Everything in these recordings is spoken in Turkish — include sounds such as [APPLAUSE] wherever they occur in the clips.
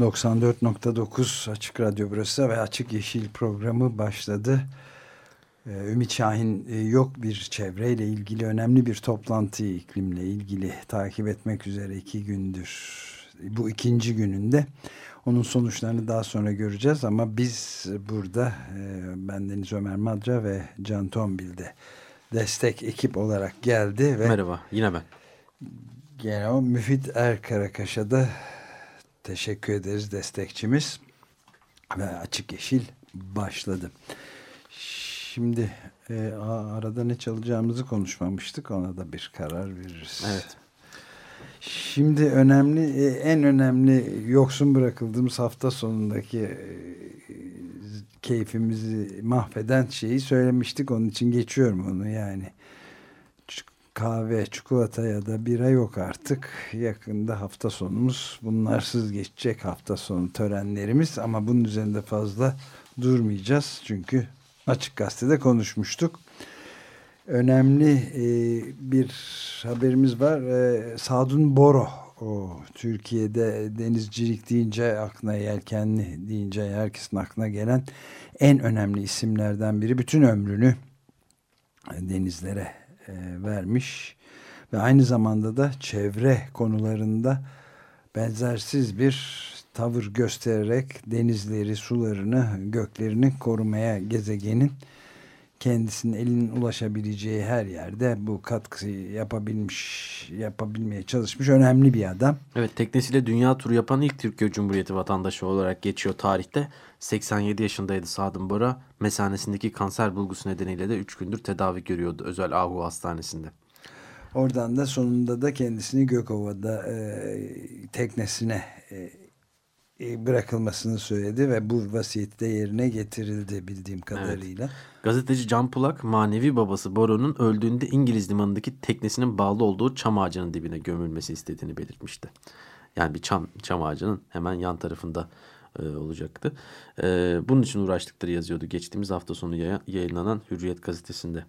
...94.9 Açık Radyo burası ve Açık Yeşil programı başladı. Ee, Ümit Şahin e, yok bir çevreyle ilgili önemli bir toplantıyı iklimle ilgili takip etmek üzere iki gündür. Bu ikinci gününde onun sonuçlarını daha sonra göreceğiz ama biz burada e, ben Deniz Ömer Madra ve Can Tombil'de destek ekip olarak geldi. ve Merhaba yine ben. Gene o Müfit Erkarakaş'a da teşekkür ederiz destekçimiz ve Açık Yeşil başladı. Şimdi e, arada ne çalacağımızı konuşmamıştık. Ona da bir karar veririz. Evet. Şimdi önemli, e, en önemli yoksun bırakıldığımız hafta sonundaki e, keyfimizi mahveden şeyi söylemiştik. Onun için geçiyorum onu yani. Kahve, çikolata ya da bira yok artık. Yakında hafta sonumuz bunlarsız geçecek hafta sonu törenlerimiz. Ama bunun üzerinde fazla durmayacağız. Çünkü Açık Gazete'de konuşmuştuk. Önemli e, bir haberimiz var. E, Sadun Boro, o Türkiye'de denizcilik deyince aklına yelkenli deyince herkesin aklına gelen en önemli isimlerden biri. Bütün ömrünü denizlere e, vermiş ve aynı zamanda da çevre konularında benzersiz bir tavır göstererek denizleri, sularını, göklerini korumaya gezegenin kendisinin elinin ulaşabileceği her yerde bu katkıyı yapabilmiş, yapabilmeye çalışmış önemli bir adam. Evet teknesiyle dünya turu yapan ilk Türkiye Cumhuriyeti vatandaşı olarak geçiyor tarihte. 87 yaşındaydı Sadım Bora. Mesanesindeki kanser bulgusu nedeniyle de 3 gündür tedavi görüyordu özel Ahu Hastanesi'nde. Oradan da sonunda da kendisini Gökova'da e, teknesine e, bırakılmasını söyledi ve bu vasiyette yerine getirildi bildiğim kadarıyla. Evet. Gazeteci Can Pulak manevi babası Boro'nun öldüğünde İngiliz limanındaki teknesinin bağlı olduğu çam ağacının dibine gömülmesi istediğini belirtmişti. Yani bir çam, çam ağacının hemen yan tarafında e, olacaktı. E, bunun için uğraştıkları yazıyordu geçtiğimiz hafta sonu yayınlanan Hürriyet gazetesinde.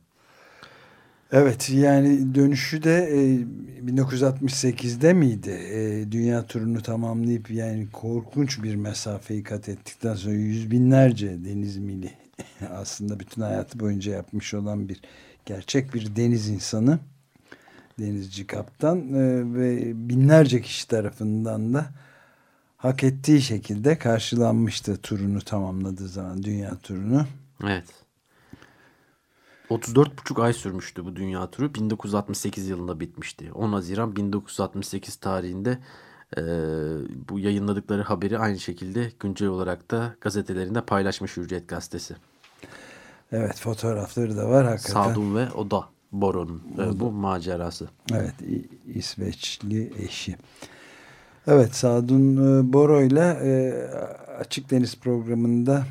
Evet yani dönüşü de e, 1968'de miydi? E, dünya turunu tamamlayıp yani korkunç bir mesafeyi kat ettikten sonra yüz binlerce deniz mili [LAUGHS] aslında bütün hayatı boyunca yapmış olan bir gerçek bir deniz insanı denizci kaptan e, ve binlerce kişi tarafından da hak ettiği şekilde karşılanmıştı turunu tamamladığı zaman dünya turunu. Evet. 34,5 ay sürmüştü bu dünya turu. 1968 yılında bitmişti. 10 Haziran 1968 tarihinde e, bu yayınladıkları haberi aynı şekilde güncel olarak da gazetelerinde paylaşmış Hürriyet Gazetesi. Evet fotoğrafları da var hakikaten. Sadun ve Oda Boron'un e, bu macerası. Evet İsveçli eşi. Evet Sadun Boro ile Açık Deniz programında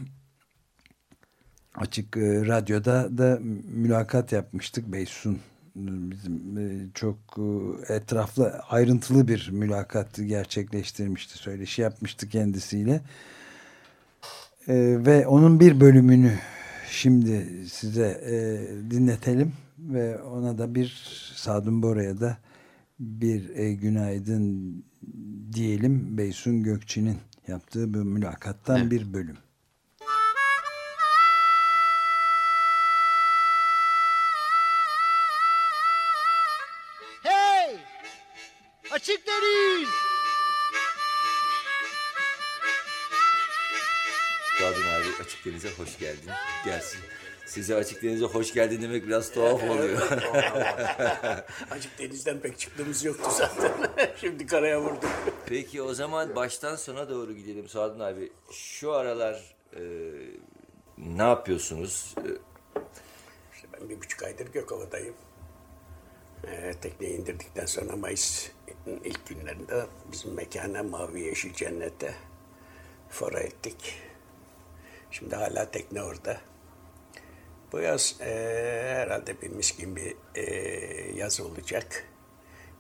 Açık e, Radyo'da da mülakat yapmıştık Beysun. Bizim e, çok e, etraflı, ayrıntılı bir mülakat gerçekleştirmişti. Söyleşi yapmıştı kendisiyle. E, ve onun bir bölümünü şimdi size e, dinletelim. Ve ona da bir Sadun Bora'ya da bir e, günaydın diyelim. Beysun Gökçe'nin yaptığı bu mülakattan evet. bir bölüm. Hoş geldin. Gelsin. Size açık denize hoş geldin demek biraz tuhaf oluyor. [LAUGHS] [LAUGHS] açık denizden pek çıktığımız yoktu zaten. [LAUGHS] Şimdi karaya vurduk. Peki o zaman baştan sona doğru gidelim Sadun abi. Şu aralar e, ne yapıyorsunuz? İşte ben bir buçuk aydır Gökova'dayım. E, tekneyi indirdikten sonra Mayıs ilk günlerinde bizim mekana Mavi Yeşil Cennet'te fora ettik. Şimdi hala tekne orada. Bu yaz e, herhalde bir miskin bir e, yaz olacak.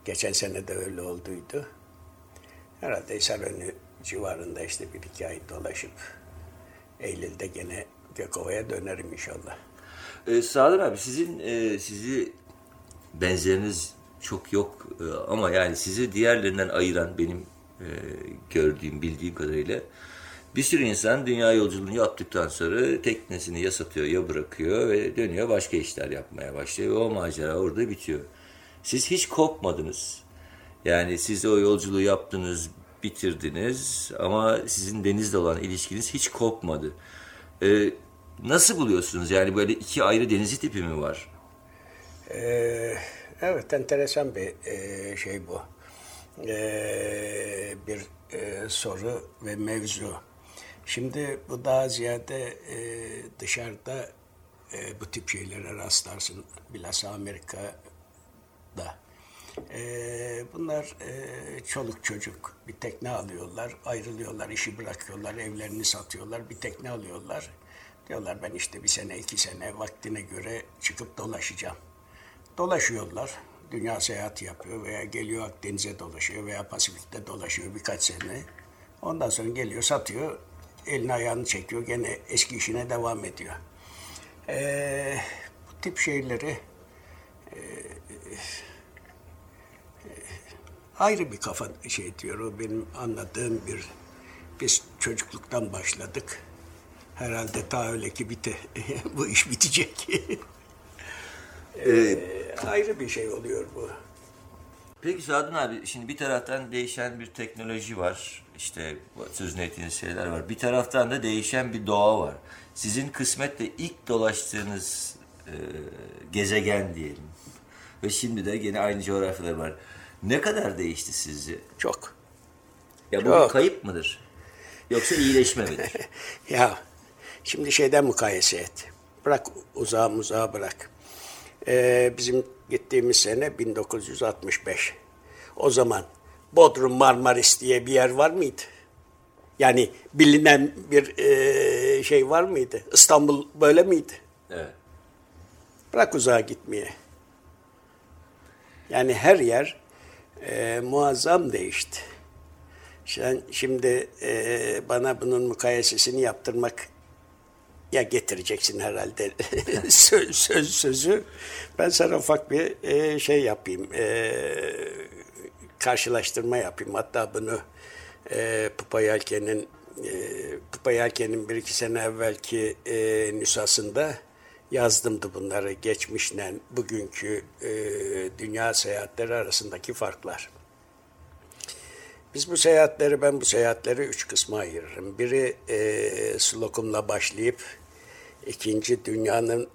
Geçen sene de öyle olduydu. Herhalde Hisarönü civarında işte bir iki ay dolaşıp Eylül'de gene Gökova'ya dönerim inşallah. Ee, Sadır abi sizin e, sizi benzeriniz çok yok e, ama yani sizi diğerlerinden ayıran benim e, gördüğüm bildiğim kadarıyla bir sürü insan dünya yolculuğunu yaptıktan sonra teknesini ya satıyor ya bırakıyor ve dönüyor başka işler yapmaya başlıyor ve o macera orada bitiyor. Siz hiç kopmadınız. Yani siz o yolculuğu yaptınız, bitirdiniz ama sizin denizle olan ilişkiniz hiç kopmadı. Ee, nasıl buluyorsunuz? Yani böyle iki ayrı denizi tipi mi var? Ee, evet, enteresan bir e, şey bu. Ee, bir e, soru ve mevzu. Şimdi bu daha ziyade e, dışarıda e, bu tip şeylere rastlarsın. Bilhassa Amerika'da. E, bunlar e, çoluk çocuk bir tekne alıyorlar, ayrılıyorlar, işi bırakıyorlar, evlerini satıyorlar, bir tekne alıyorlar. Diyorlar ben işte bir sene, iki sene vaktine göre çıkıp dolaşacağım. Dolaşıyorlar, dünya seyahati yapıyor veya geliyor Akdeniz'e dolaşıyor veya Pasifik'te dolaşıyor birkaç sene. Ondan sonra geliyor, satıyor, elini ayağını çekiyor, gene eski işine devam ediyor. Ee, bu tip şeyleri e, ayrı bir kafa şey diyor. O benim anladığım bir biz çocukluktan başladık. Herhalde ta öyle ki bite, [LAUGHS] bu iş bitecek. [LAUGHS] ee, ayrı bir şey oluyor bu. Peki Sadun abi şimdi bir taraftan değişen bir teknoloji var. İşte sözünü ettiğiniz şeyler var. Bir taraftan da değişen bir doğa var. Sizin kısmetle ilk dolaştığınız e, gezegen diyelim. Ve şimdi de gene aynı coğrafyalar var. Ne kadar değişti sizce? Çok. Ya bu Çok. bir kayıp mıdır? Yoksa iyileşme midir? [LAUGHS] Ya şimdi şeyden mukayese et. Bırak uzağa uzağa bırak. Ee, bizim gittiğimiz sene 1965. O zaman Bodrum Marmaris diye bir yer var mıydı? Yani bilinen bir e, şey var mıydı? İstanbul böyle miydi? evet. Bırak uzağa gitmeye. Yani her yer e, muazzam değişti. Sen şimdi e, bana bunun mukayesesini yaptırmak ya getireceksin herhalde [LAUGHS] söz, söz sözü. Ben sana ufak bir e, şey yapayım, e, karşılaştırma yapayım. Hatta bunu e, Pupa Yelken'in e, Pupa Yelken'in bir iki sene evvelki e, nüshasında yazdımdı bunları. Geçmişle bugünkü e, dünya seyahatleri arasındaki farklar. Biz bu seyahatleri, ben bu seyahatleri üç kısma ayırırım. Biri e, Slokum'la başlayıp ikinci dünyanın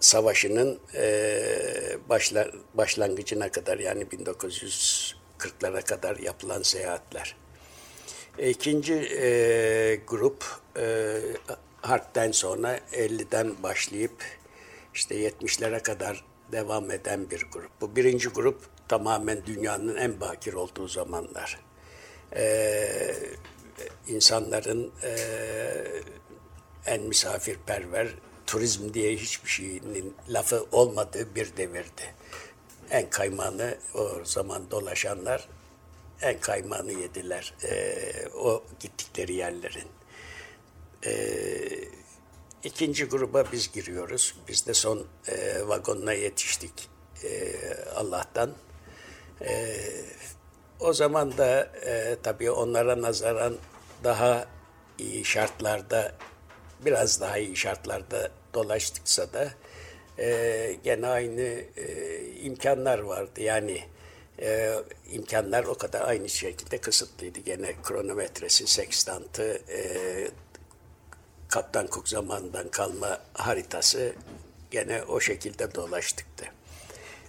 savaşının e, başla, başlangıcına kadar yani 1940'lara kadar yapılan seyahatler. E, İkinci e, grup e, Harp'ten sonra 50'den başlayıp işte 70'lere kadar devam eden bir grup. Bu birinci grup tamamen dünyanın en bakir olduğu zamanlar. E, insanların e, en misafirperver, turizm diye hiçbir şeyin lafı olmadığı bir devirdi. En kaymağını o zaman dolaşanlar en kaymağını yediler e, o gittikleri yerlerin. E, ikinci gruba biz giriyoruz. Biz de son e, vagonuna yetiştik e, Allah'tan. E, o zaman da e, tabii onlara nazaran daha iyi şartlarda, biraz daha iyi şartlarda dolaştıksa da e, gene aynı e, imkanlar vardı. Yani e, imkanlar o kadar aynı şekilde kısıtlıydı. Gene kronometresi, sekstantı, e, Kaptan Cook zamanından kalma haritası gene o şekilde dolaştıktı.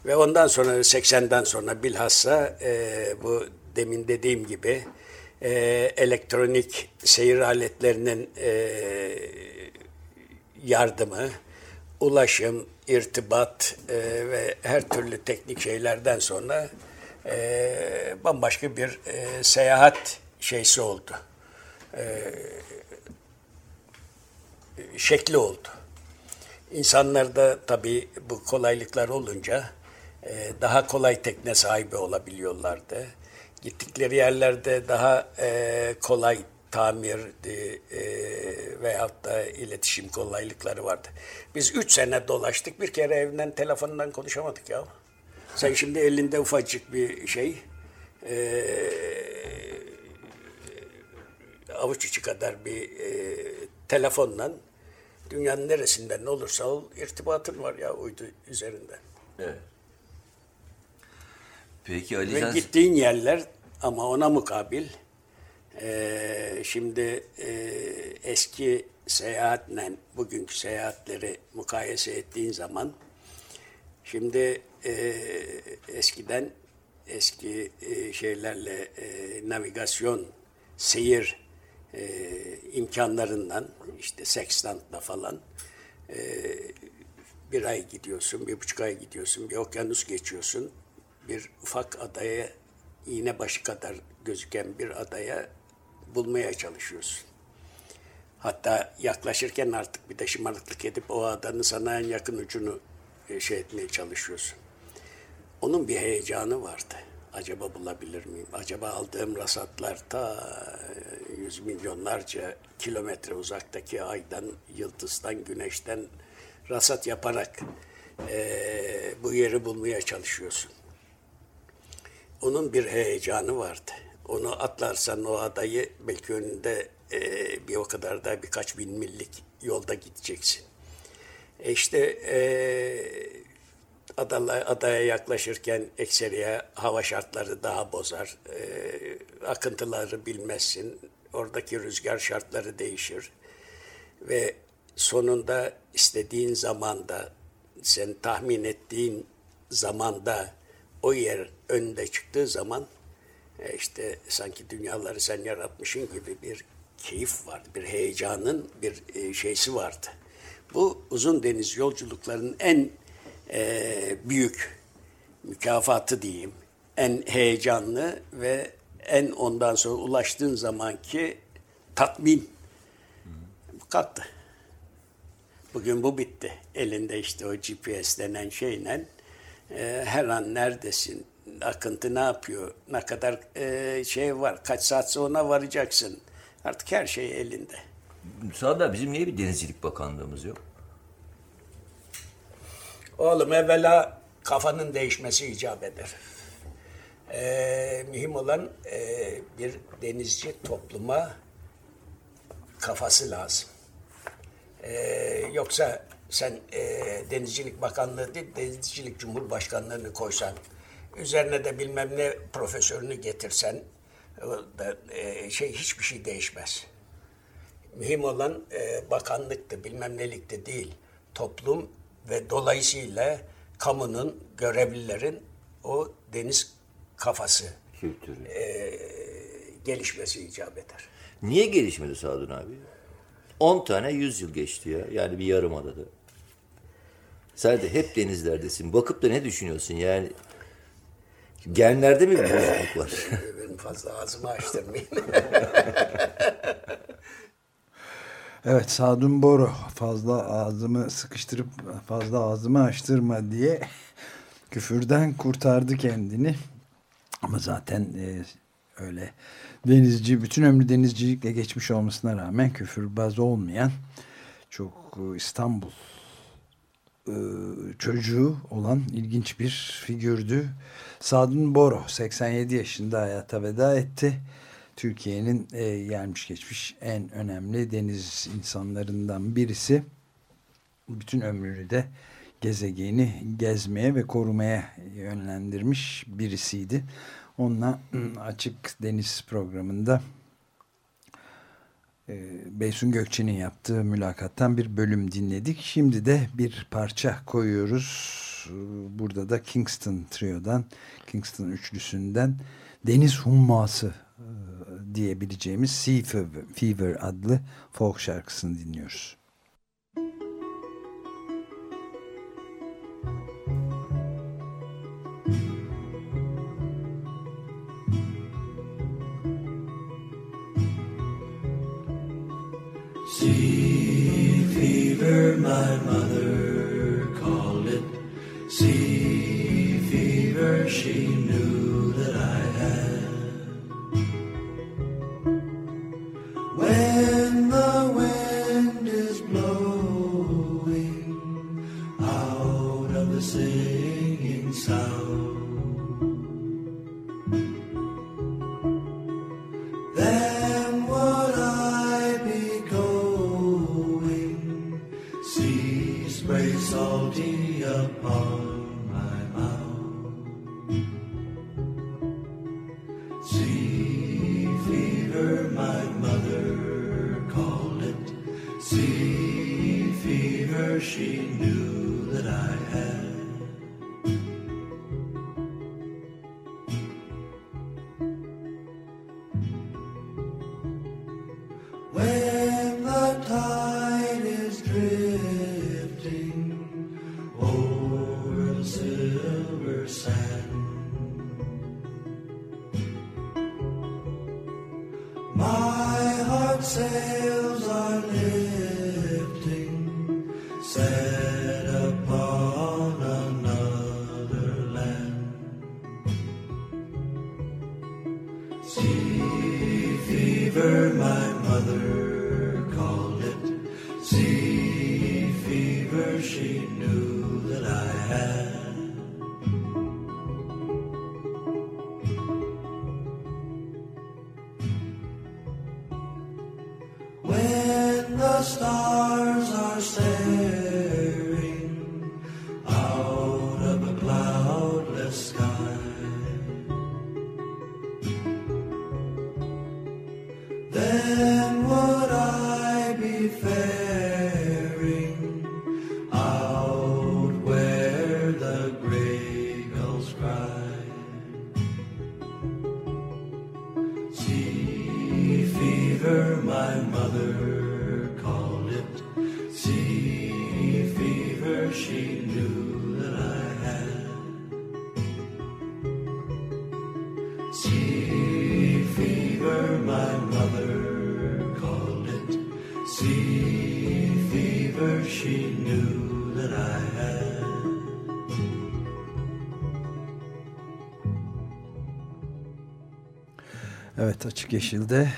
Ve ondan sonra 80'den sonra bilhassa e, bu demin dediğim gibi e, elektronik seyir aletlerinin e, yardımı, ulaşım, irtibat e, ve her türlü teknik şeylerden sonra e, bambaşka bir e, seyahat şeysi oldu. e, şekli oldu. İnsanlarda tabii bu kolaylıklar olunca e, daha kolay tekne sahibi olabiliyorlardı. Gittikleri yerlerde daha e, kolay tamir e, veyahut da iletişim kolaylıkları vardı. Biz üç sene dolaştık. Bir kere evinden telefondan konuşamadık ya. Sen şimdi elinde ufacık bir şey e, avuç içi kadar bir e, telefonla dünyanın neresinden olursa ol irtibatın var ya uydu üzerinden. Evet. Peki Ali Ve gittiğin yerler ama ona mukabil e, şimdi e, eski seyahatle bugünkü seyahatleri mukayese ettiğin zaman şimdi e, eskiden eski e, şeylerle e, navigasyon, seyir e, imkanlarından işte sextantla falan e, bir ay gidiyorsun, bir buçuk ay gidiyorsun, bir okyanus geçiyorsun, bir ufak adaya iğne başı kadar gözüken bir adaya bulmaya çalışıyorsun. Hatta yaklaşırken artık bir de şımarıklık edip o adanın sana en yakın ucunu e, şey etmeye çalışıyorsun. Onun bir heyecanı vardı. Acaba bulabilir miyim? Acaba aldığım rasatlar ta yüz milyonlarca kilometre uzaktaki aydan, yıldızdan, güneşten rasat yaparak e, bu yeri bulmaya çalışıyorsun. Onun bir heyecanı vardı. Onu atlarsan o adayı belki önünde e, bir o kadar da birkaç bin millik yolda gideceksin. E işte e, adala, adaya yaklaşırken ekseriye hava şartları daha bozar. E, akıntıları bilmezsin. Oradaki rüzgar şartları değişir. Ve sonunda istediğin zamanda, sen tahmin ettiğin zamanda o yer önünde çıktığı zaman e işte sanki dünyaları sen yaratmışın gibi bir keyif vardı, bir heyecanın bir e, şeysi vardı. Bu uzun deniz yolculuklarının en e, büyük mükafatı diyeyim, en heyecanlı ve en ondan sonra ulaştığın zamanki tatmin kalktı. Bugün bu bitti. Elinde işte o GPS denen şeyle e, her an neredesin, akıntı ne yapıyor, ne kadar e, şey var, kaç saat sonra varacaksın. Artık her şey elinde. Sağda bizim niye bir denizcilik bakanlığımız yok? Oğlum evvela kafanın değişmesi icap eder. Ee, mühim olan e, bir denizci topluma kafası lazım. Ee, yoksa sen e, Denizcilik Bakanlığı değil, Denizcilik Cumhurbaşkanlığını koysan, üzerine de bilmem ne profesörünü getirsen, da, e, şey hiçbir şey değişmez. Mühim olan e, bakanlıktı, bilmem nelikti değil. Toplum ve dolayısıyla kamunun, görevlilerin o deniz kafası Kültürü. e, gelişmesi icap eder. Niye gelişmedi Sadun abi? 10 tane 100 yıl geçti ya. Yani bir yarım adada. Sen de hep denizlerdesin. Bakıp da ne düşünüyorsun yani? Genlerde mi bir bozukluk var? [LAUGHS] Ben fazla ağzımı açtırmayayım. [LAUGHS] Evet Sadun Boro fazla ağzımı sıkıştırıp fazla ağzımı açtırma diye küfürden kurtardı kendini. Ama zaten e, öyle denizci bütün ömrü denizcilikle geçmiş olmasına rağmen küfürbaz olmayan çok e, İstanbul e, çocuğu olan ilginç bir figürdü. Sadun Boro 87 yaşında hayata veda etti. Türkiye'nin e, gelmiş geçmiş en önemli deniz insanlarından birisi. Bütün ömrünü de gezegeni gezmeye ve korumaya yönlendirmiş birisiydi. Onunla açık deniz programında Beysun Gökçe'nin yaptığı mülakattan bir bölüm dinledik. Şimdi de bir parça koyuyoruz. Burada da Kingston Trio'dan, Kingston üçlüsünden Deniz Humması e, diyebileceğimiz Sea Fever adlı folk şarkısını dinliyoruz. My mother Evet Açık Yeşil'de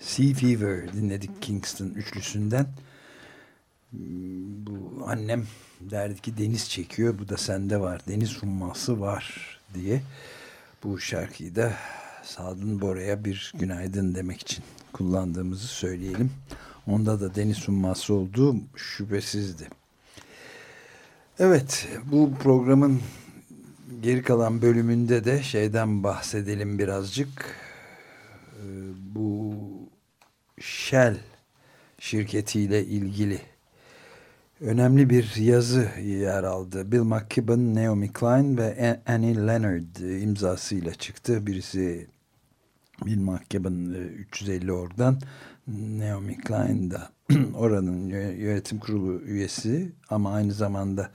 Sea Fever dinledik Kingston üçlüsünden. Bu annem derdi ki deniz çekiyor bu da sende var deniz humması var diye bu şarkıyı da Sadun Bora'ya bir günaydın demek için kullandığımızı söyleyelim. Onda da deniz humması olduğu şüphesizdi. Evet bu programın geri kalan bölümünde de şeyden bahsedelim birazcık. Ee, Bu Shell şirketiyle ilgili önemli bir yazı yer aldı. Bill McKibben, Naomi Klein ve Annie Leonard imzasıyla çıktı. Birisi Bill McKibben e, 350 oradan, Naomi Klein da [CLEARS THROAT] oranın yö- yönetim kurulu üyesi ama aynı zamanda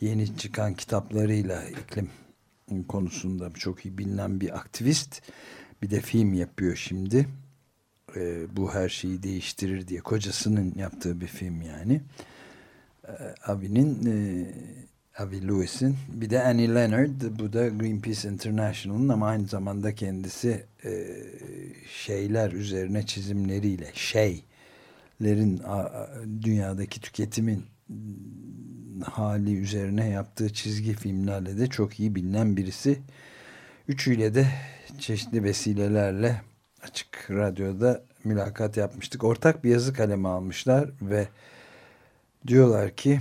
yeni çıkan kitaplarıyla iklim konusunda çok iyi bilinen bir aktivist. Bir de film yapıyor şimdi. Ee, bu her şeyi değiştirir diye. Kocasının yaptığı bir film yani. Ee, Avi'nin e, Avi Lewis'in bir de Annie Leonard bu da Greenpeace International'ın ama aynı zamanda kendisi e, şeyler üzerine çizimleriyle şeylerin a- dünyadaki tüketimin hali üzerine yaptığı çizgi filmlerle de çok iyi bilinen birisi. Üçüyle de çeşitli vesilelerle açık radyoda mülakat yapmıştık. Ortak bir yazı kalemi almışlar ve diyorlar ki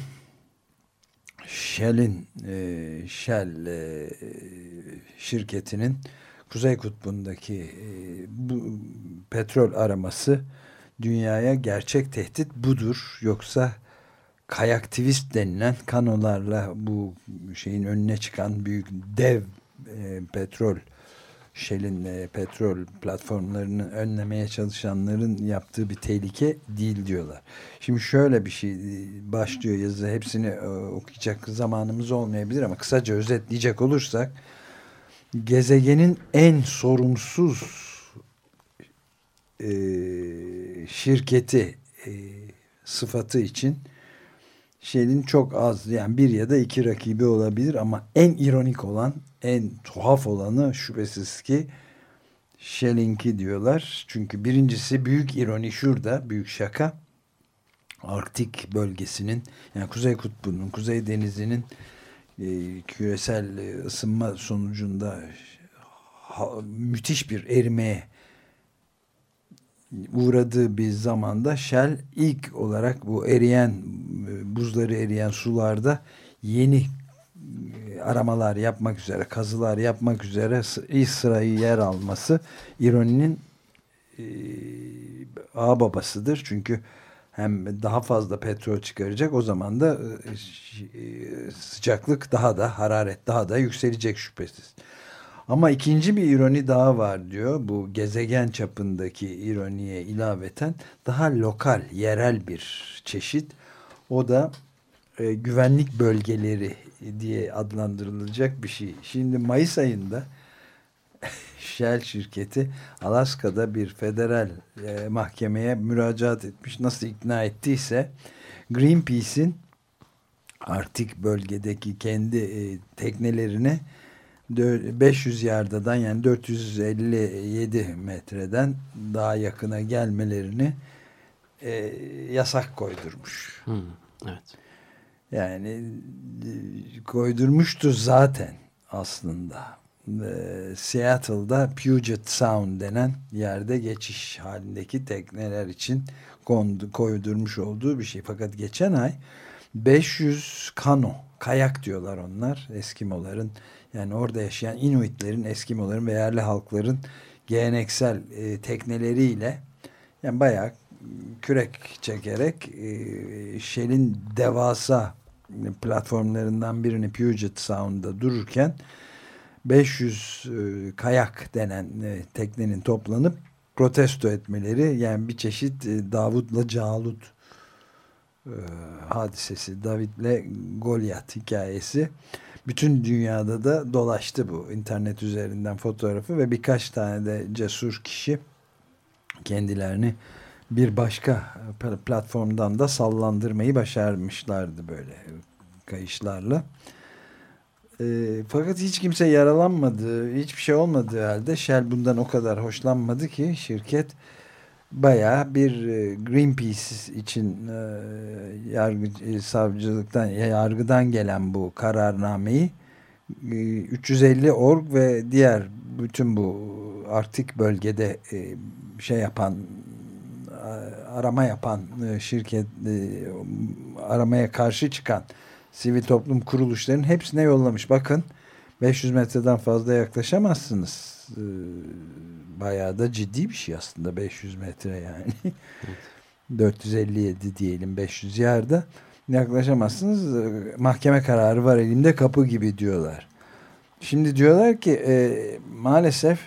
Shell'in e, Shell e, şirketinin Kuzey Kutbu'ndaki e, bu petrol araması dünyaya gerçek tehdit budur. Yoksa kayaktivist denilen kanolarla bu şeyin önüne çıkan büyük dev e, petrol Shell'in e, petrol platformlarını önlemeye çalışanların yaptığı bir tehlike değil diyorlar. Şimdi şöyle bir şey e, başlıyor yazı. Hepsini okuyacak zamanımız olmayabilir ama kısaca özetleyecek olursak gezegenin en sorumsuz e, şirketi e, sıfatı için Shell'in çok az yani bir ya da iki rakibi olabilir ama en ironik olan en tuhaf olanı şüphesiz ki Shell'inki diyorlar. Çünkü birincisi büyük ironi şurada büyük şaka Arktik bölgesinin yani Kuzey Kutbu'nun Kuzey Denizi'nin e, küresel e, ısınma sonucunda ha, müthiş bir erimeye uğradığı bir zamanda Shell ilk olarak bu eriyen e, buzları eriyen sularda yeni e, aramalar yapmak üzere kazılar yapmak üzere ilk sırayı yer alması ironinin e, ağ babasıdır. Çünkü hem daha fazla petrol çıkaracak o zaman da e, e, sıcaklık daha da hararet daha da yükselecek şüphesiz. Ama ikinci bir ironi daha var diyor. Bu gezegen çapındaki ironiye ilaveten daha lokal, yerel bir çeşit. O da e, güvenlik bölgeleri diye adlandırılacak bir şey. Şimdi Mayıs ayında [LAUGHS] Shell şirketi Alaska'da bir federal e, mahkemeye müracaat etmiş. Nasıl ikna ettiyse Greenpeace'in Arktik bölgedeki kendi e, teknelerine 500 yardadan yani 457 metreden daha yakına gelmelerini e, yasak koydurmuş. Hmm, evet. Yani e, koydurmuştu zaten aslında. E, Seattle'da Puget Sound denen yerde geçiş halindeki tekneler için kondu, koydurmuş olduğu bir şey. Fakat geçen ay 500 kano, kayak diyorlar onlar Eskimoların yani orada yaşayan Inuitlerin, Eskimoların ve yerli halkların geleneksel e, tekneleriyle yani bayağı kürek çekerek e, Shell'in devasa platformlarından birini Puget Sound'da dururken 500 e, kayak denen e, teknenin toplanıp protesto etmeleri yani bir çeşit e, Davut'la Calut e, hadisesi David'le Goliath hikayesi bütün dünyada da dolaştı bu internet üzerinden fotoğrafı ve birkaç tane de cesur kişi kendilerini bir başka platformdan da sallandırmayı başarmışlardı böyle kayışlarla. E, fakat hiç kimse yaralanmadı, hiçbir şey olmadığı halde Shell bundan o kadar hoşlanmadı ki şirket bayağı bir e, Greenpeace için e, yargı, e, savcılıktan yargıdan gelen bu kararnameyi 350 org ve diğer bütün bu Arktik bölgede şey yapan arama yapan şirket aramaya karşı çıkan sivil toplum kuruluşlarının hepsine yollamış. Bakın 500 metreden fazla yaklaşamazsınız. Bayağı da ciddi bir şey aslında 500 metre yani. Evet. [LAUGHS] 457 diyelim 500 yarda yaklaşamazsınız. Mahkeme kararı var elimde kapı gibi diyorlar. Şimdi diyorlar ki e, maalesef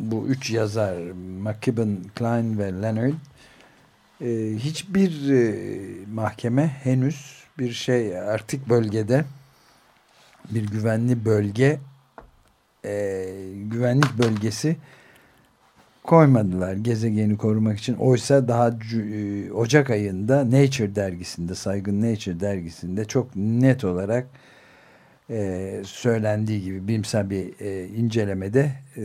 bu üç yazar McKibben, Klein ve Leonard e, hiçbir e, mahkeme henüz bir şey artık bölgede bir güvenli bölge e, güvenlik bölgesi koymadılar gezegeni korumak için. Oysa daha e, Ocak ayında Nature dergisinde, saygın Nature dergisinde çok net olarak e, söylendiği gibi bilimsel bir e, incelemede e,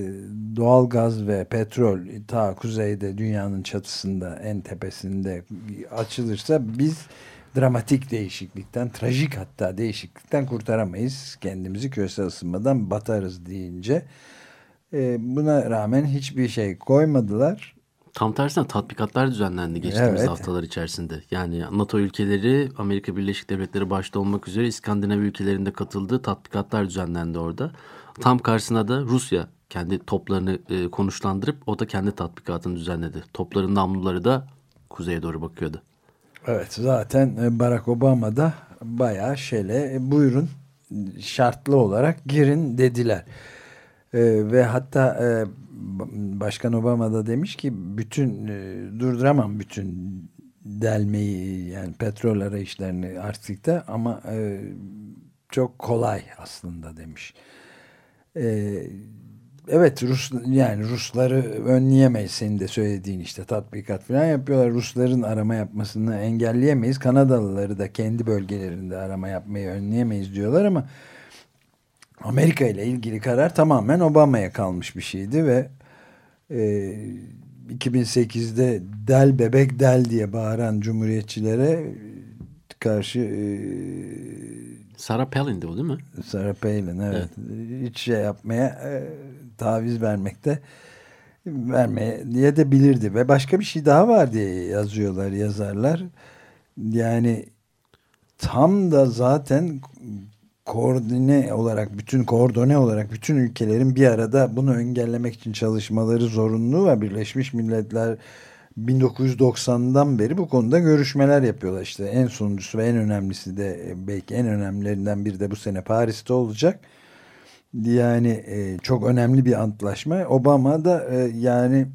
doğal gaz ve petrol ta kuzeyde dünyanın çatısında en tepesinde açılırsa biz dramatik değişiklikten, trajik hatta değişiklikten kurtaramayız. Kendimizi küresel ısınmadan batarız deyince e, buna rağmen hiçbir şey koymadılar. Tam tersine tatbikatlar düzenlendi geçtiğimiz evet. haftalar içerisinde. Yani NATO ülkeleri, Amerika Birleşik Devletleri başta olmak üzere İskandinav ülkelerinde katıldığı tatbikatlar düzenlendi orada. Tam karşısına da Rusya kendi toplarını e, konuşlandırıp o da kendi tatbikatını düzenledi. Topların namluları da kuzeye doğru bakıyordu. Evet zaten e, Barack Obama da bayağı şeyle e, buyurun şartlı olarak girin dediler. Ee, ve hatta e, Başkan Obama da demiş ki bütün e, durduramam bütün delmeyi yani petrol arayışlarını Arktik'te ama e, çok kolay aslında demiş. E, evet Rus yani Rusları önleyemeyiz senin de söylediğin işte tatbikat falan yapıyorlar. Rusların arama yapmasını engelleyemeyiz. Kanadalıları da kendi bölgelerinde arama yapmayı önleyemeyiz diyorlar ama Amerika ile ilgili karar tamamen Obama'ya kalmış bir şeydi ve e, 2008'de del bebek del diye bağıran cumhuriyetçilere karşı e, Sarah Palin'di o değil mi? Sarah Palin evet. Hiç şey yapmaya e, taviz vermekte vermeye diye de bilirdi ve başka bir şey daha var diye yazıyorlar yazarlar. Yani tam da zaten koordine olarak bütün koordine olarak bütün ülkelerin bir arada bunu engellemek için çalışmaları zorunlu ve Birleşmiş Milletler 1990'dan beri bu konuda görüşmeler yapıyorlar işte en sonuncusu ve en önemlisi de e, belki en önemlilerinden biri de bu sene Paris'te olacak. Yani e, çok önemli bir antlaşma. Obama da e, yani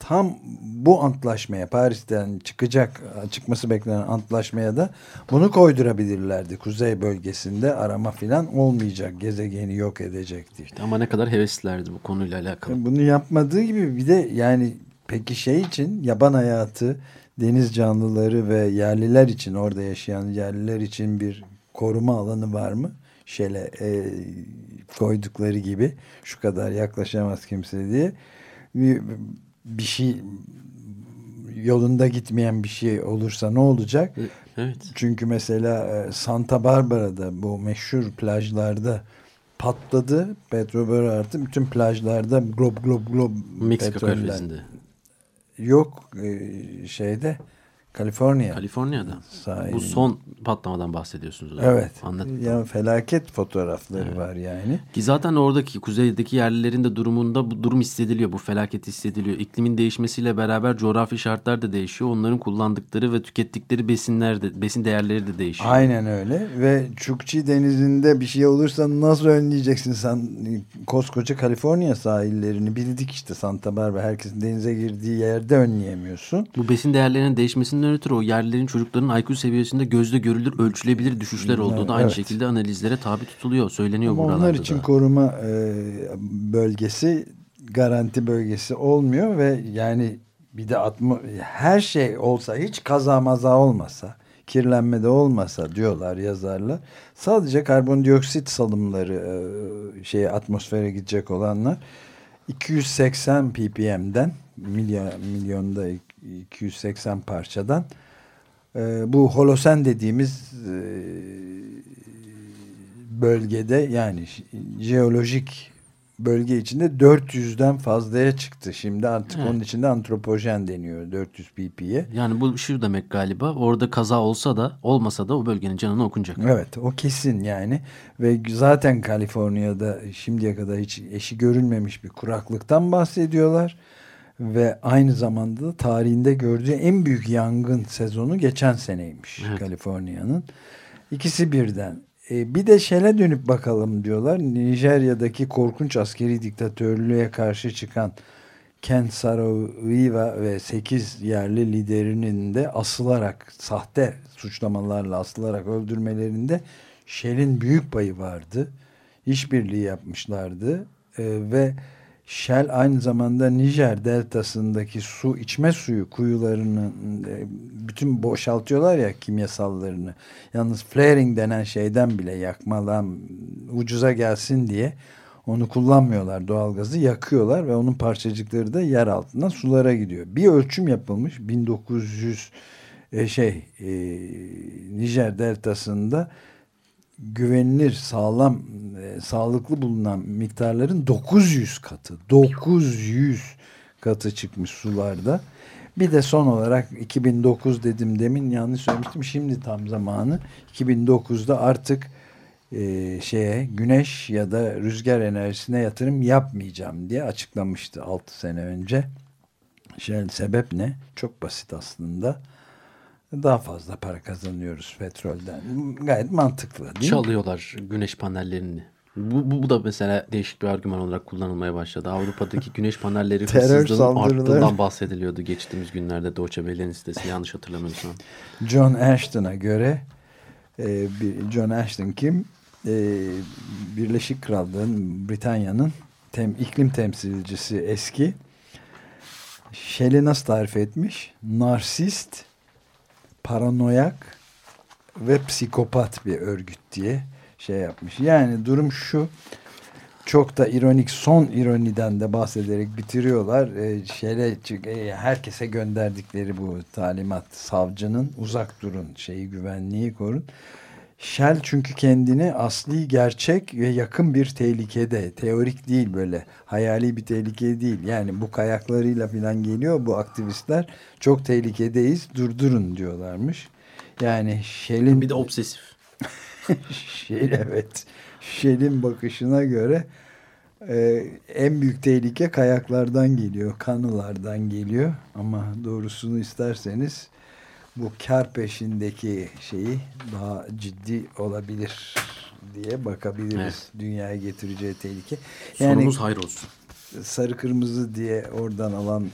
tam bu antlaşmaya Paris'ten çıkacak çıkması beklenen antlaşmaya da bunu koydurabilirlerdi. Kuzey bölgesinde arama filan olmayacak. Gezegeni yok edecekti. İşte ama ne kadar heveslilerdi bu konuyla alakalı. Bunu yapmadığı gibi bir de yani peki şey için yaban hayatı deniz canlıları ve yerliler için orada yaşayan yerliler için bir koruma alanı var mı? Şöyle e, koydukları gibi şu kadar yaklaşamaz kimse diye bir, şey yolunda gitmeyen bir şey olursa ne olacak? Evet. Çünkü mesela e, Santa Barbara'da bu meşhur plajlarda patladı. Petrobör artı bütün plajlarda glob glob glob Meksika körfezinde. Yok e, şeyde Kaliforniya. Kaliforniya'da. Sahil. Bu son patlamadan bahsediyorsunuz. o zaman. Evet. Anladım. Ya felaket fotoğrafları var yani. Ki zaten oradaki kuzeydeki yerlilerin de durumunda bu durum hissediliyor. Bu felaket hissediliyor. İklimin değişmesiyle beraber coğrafi şartlar da değişiyor. Onların kullandıkları ve tükettikleri besinler de, besin değerleri de değişiyor. Aynen öyle ve Çukçi denizinde bir şey olursa nasıl önleyeceksin sen koskoca Kaliforniya sahillerini bildik işte Santa Barbara herkesin denize girdiği yerde önleyemiyorsun. Bu besin değerlerinin değişmesinden ötürü o yerlilerin çocukların IQ seviyesinde gözle görülür, ölçülebilir düşüşler olduğu da aynı Evet. şekilde analizlere tabi tutuluyor. Söyleniyor Ama buralarda onlar için da. koruma e, bölgesi garanti bölgesi olmuyor ve yani bir de atmo her şey olsa hiç kaza maza olmasa kirlenme de olmasa diyorlar yazarlar. Sadece karbondioksit salımları e, şeye atmosfere gidecek olanlar 280 ppm'den milyon, milyonda 280 parçadan e, bu holosen dediğimiz e, bölgede yani jeolojik bölge içinde 400'den fazlaya çıktı. Şimdi artık Evet. onun içinde antropojen deniyor 400 pp'ye. Yani bu şu demek galiba orada kaza olsa da olmasa da o bölgenin canına okunacak. Evet o kesin yani ve zaten Kaliforniya'da şimdiye kadar hiç eşi görülmemiş bir kuraklıktan bahsediyorlar ve aynı zamanda da tarihinde gördüğü en büyük yangın sezonu geçen seneymiş Evet. Kaliforniya'nın. İkisi birden. E, bir de şele dönüp bakalım diyorlar. Nijerya'daki korkunç askeri diktatörlüğe karşı çıkan Ken Saro-Wiwa ve 8 yerli liderinin de asılarak sahte suçlamalarla asılarak öldürmelerinde Shell'in büyük payı vardı. İşbirliği yapmışlardı E, ve Shell aynı zamanda Nijer deltasındaki su içme suyu kuyularını e, bütün boşaltıyorlar ya kimyasallarını. Yalnız flaring denen şeyden bile yakmadan ucuza gelsin diye onu kullanmıyorlar doğalgazı yakıyorlar ve onun parçacıkları da yer altından sulara gidiyor. Bir ölçüm yapılmış 1900 e, şey e, Nijer deltasında güvenilir sağlam e, sağlıklı bulunan miktarların 900 katı 900 katı çıkmış sularda. Bir de son olarak 2009 dedim demin yanlış söylemiştim. Şimdi tam zamanı 2009'da artık e, şeye güneş ya da rüzgar enerjisine yatırım yapmayacağım diye açıklamıştı 6 sene önce. Şey, sebep ne? Çok basit aslında. Daha fazla para kazanıyoruz petrolden. Gayet mantıklı değil mi? Çalıyorlar güneş panellerini. Bu, bu, bu da mesela değişik bir argüman olarak kullanılmaya başladı. Avrupa'daki [LAUGHS] güneş panelleri saldırıları. arttığından bahsediliyordu geçtiğimiz günlerde Deutsche Welle'nin sitesi yanlış hatırlamıyorsam. John Ashton'a göre e, bir- John Ashton kim? E, Birleşik Krallığın, Britanya'nın tem, iklim temsilcisi eski. Shell'i nasıl tarif etmiş? Narsist, paranoyak ve psikopat bir örgüt diye şey yapmış. Yani durum şu çok da ironik son ironiden de bahsederek bitiriyorlar. E, şeyle herkese gönderdikleri bu talimat savcının uzak durun şeyi güvenliği korun. Shell çünkü kendini asli gerçek ve yakın bir tehlikede teorik değil böyle hayali bir tehlike değil. Yani bu kayaklarıyla falan geliyor bu aktivistler çok tehlikedeyiz durdurun diyorlarmış. Yani Shell'in Bir de obsesif. [LAUGHS] Shell evet. Shell'in bakışına göre e, en büyük tehlike kayaklardan geliyor kanılardan geliyor. Ama doğrusunu isterseniz bu kar peşindeki şeyi daha ciddi olabilir diye bakabiliriz. Evet. Dünyaya getireceği tehlike. Sonumuz hayır olsun. sarı kırmızı diye oradan alan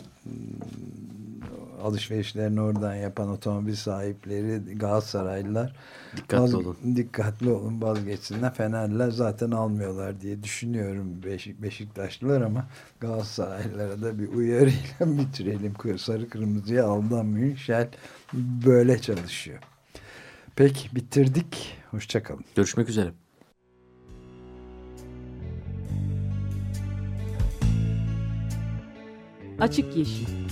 alışverişlerini oradan yapan otomobil sahipleri Galatasaraylılar Dikkatli olun. dikkatli olun vazgeçsinler. Fenerliler zaten almıyorlar diye düşünüyorum Beşik, Beşiktaşlılar ama Galatasaraylılara da bir uyarıyla [LAUGHS] bitirelim. Sarı kırmızıya aldanmayın. Shell böyle çalışıyor. Peki bitirdik. Hoşçakalın Görüşmek üzere. Açık Yeşil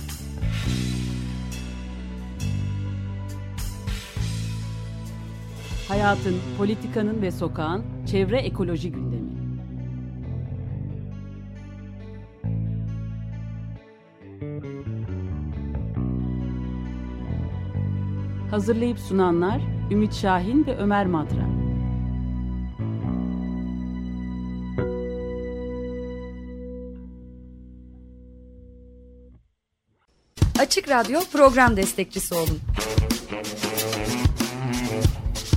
Hayatın, politikanın ve sokağın çevre ekoloji gündemi. Hazırlayıp sunanlar Ümit Şahin ve Ömer Madra. Açık Radyo program destekçisi olun.